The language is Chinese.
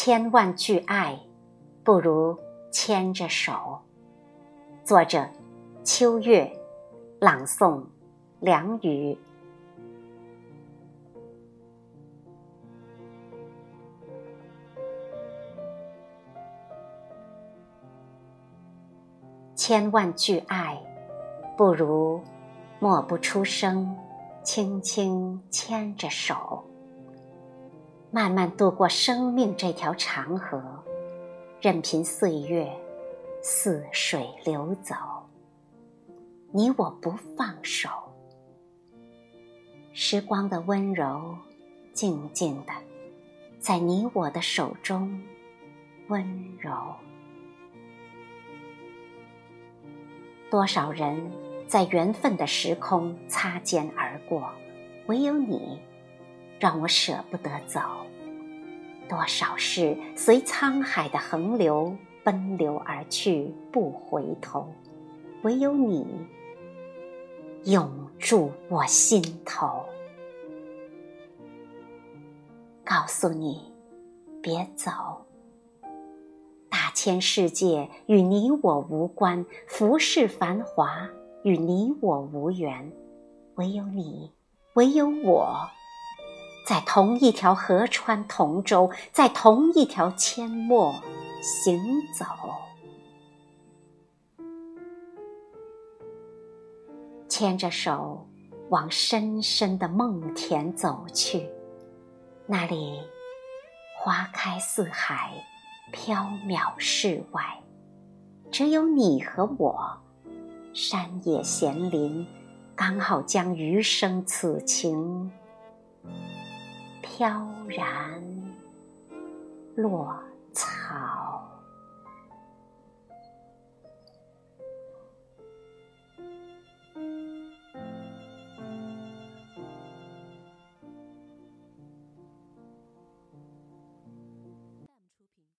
千万句爱，不如牵着手。作者：秋月，朗诵：梁雨。千万句爱，不如默不出声，轻轻牵着手。慢慢度过生命这条长河，任凭岁月似水流走，你我不放手。时光的温柔，静静的，在你我的手中温柔。多少人在缘分的时空擦肩而过，唯有你。让我舍不得走，多少事随沧海的横流奔流而去，不回头，唯有你永驻我心头。告诉你，别走，大千世界与你我无关，浮世繁华与你我无缘，唯有你，唯有我。在同一条河川同舟，在同一条阡陌行走，牵着手往深深的梦田走去。那里花开似海，飘渺世外，只有你和我，山野闲林，刚好将余生此情。飘然落